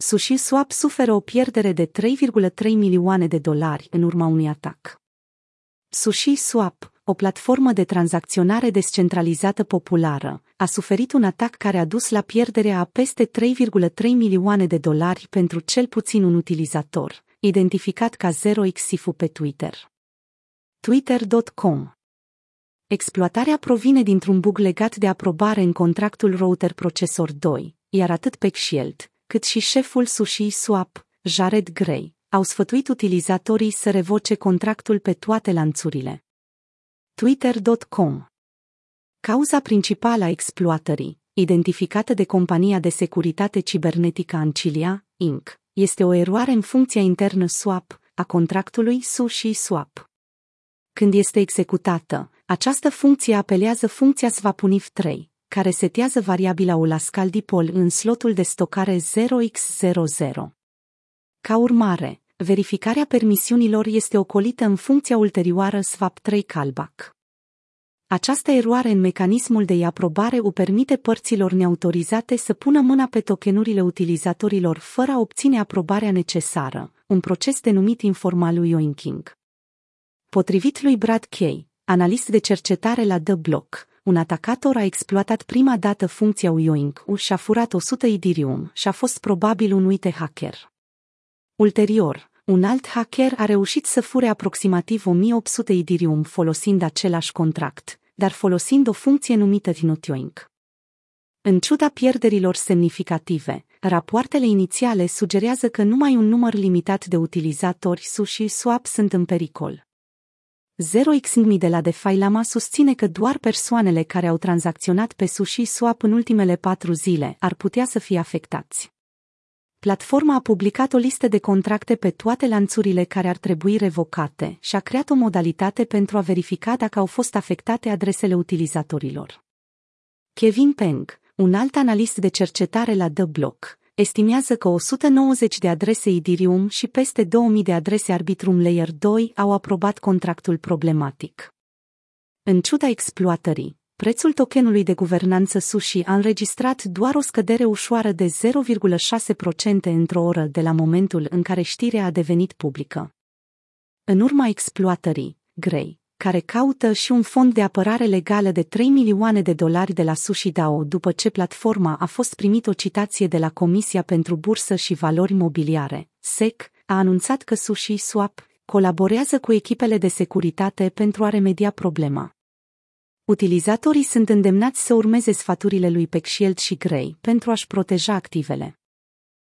SushiSwap suferă o pierdere de 3,3 milioane de dolari în urma unui atac. SushiSwap, o platformă de tranzacționare descentralizată populară, a suferit un atac care a dus la pierderea a peste 3,3 milioane de dolari pentru cel puțin un utilizator, identificat ca 0xSifu pe Twitter. Twitter.com Exploatarea provine dintr-un bug legat de aprobare în contractul router procesor 2, iar atât Peckshield, cât și șeful Sushi Swap, Jared Gray, au sfătuit utilizatorii să revoce contractul pe toate lanțurile. Twitter.com Cauza principală a exploatării, identificată de compania de securitate cibernetică Ancilia, Inc., este o eroare în funcția internă swap a contractului Sushi Swap. Când este executată, această funcție apelează funcția swapunif 3, care setează variabila Olascal dipol în slotul de stocare 0x00. Ca urmare, verificarea permisiunilor este ocolită în funcția ulterioară swap3 callback. Această eroare în mecanismul de aprobare o permite părților neautorizate să pună mâna pe tokenurile utilizatorilor fără a obține aprobarea necesară, un proces denumit informal yoinking. Potrivit lui Brad Kay, analist de cercetare la The Block, un atacator a exploatat prima dată funcția Uyoink și a furat 100 Ethereum și a fost probabil un uite hacker. Ulterior, un alt hacker a reușit să fure aproximativ 1800 Ethereum folosind același contract, dar folosind o funcție numită Tinotioink. În ciuda pierderilor semnificative, rapoartele inițiale sugerează că numai un număr limitat de utilizatori SUSH și SWAP sunt în pericol. 0xNGMI de la DeFi Lama susține că doar persoanele care au tranzacționat pe Sushi Swap în ultimele patru zile ar putea să fie afectați. Platforma a publicat o listă de contracte pe toate lanțurile care ar trebui revocate și a creat o modalitate pentru a verifica dacă au fost afectate adresele utilizatorilor. Kevin Peng, un alt analist de cercetare la The Block, estimează că 190 de adrese Ethereum și peste 2000 de adrese Arbitrum Layer 2 au aprobat contractul problematic. În ciuda exploatării, prețul tokenului de guvernanță Sushi a înregistrat doar o scădere ușoară de 0,6% într-o oră de la momentul în care știrea a devenit publică. În urma exploatării, Gray, care caută și un fond de apărare legală de 3 milioane de dolari de la Sushi DAO după ce platforma a fost primit o citație de la Comisia pentru Bursă și Valori Mobiliare, SEC, a anunțat că Sushi Swap colaborează cu echipele de securitate pentru a remedia problema. Utilizatorii sunt îndemnați să urmeze sfaturile lui Peckshield și Gray pentru a-și proteja activele.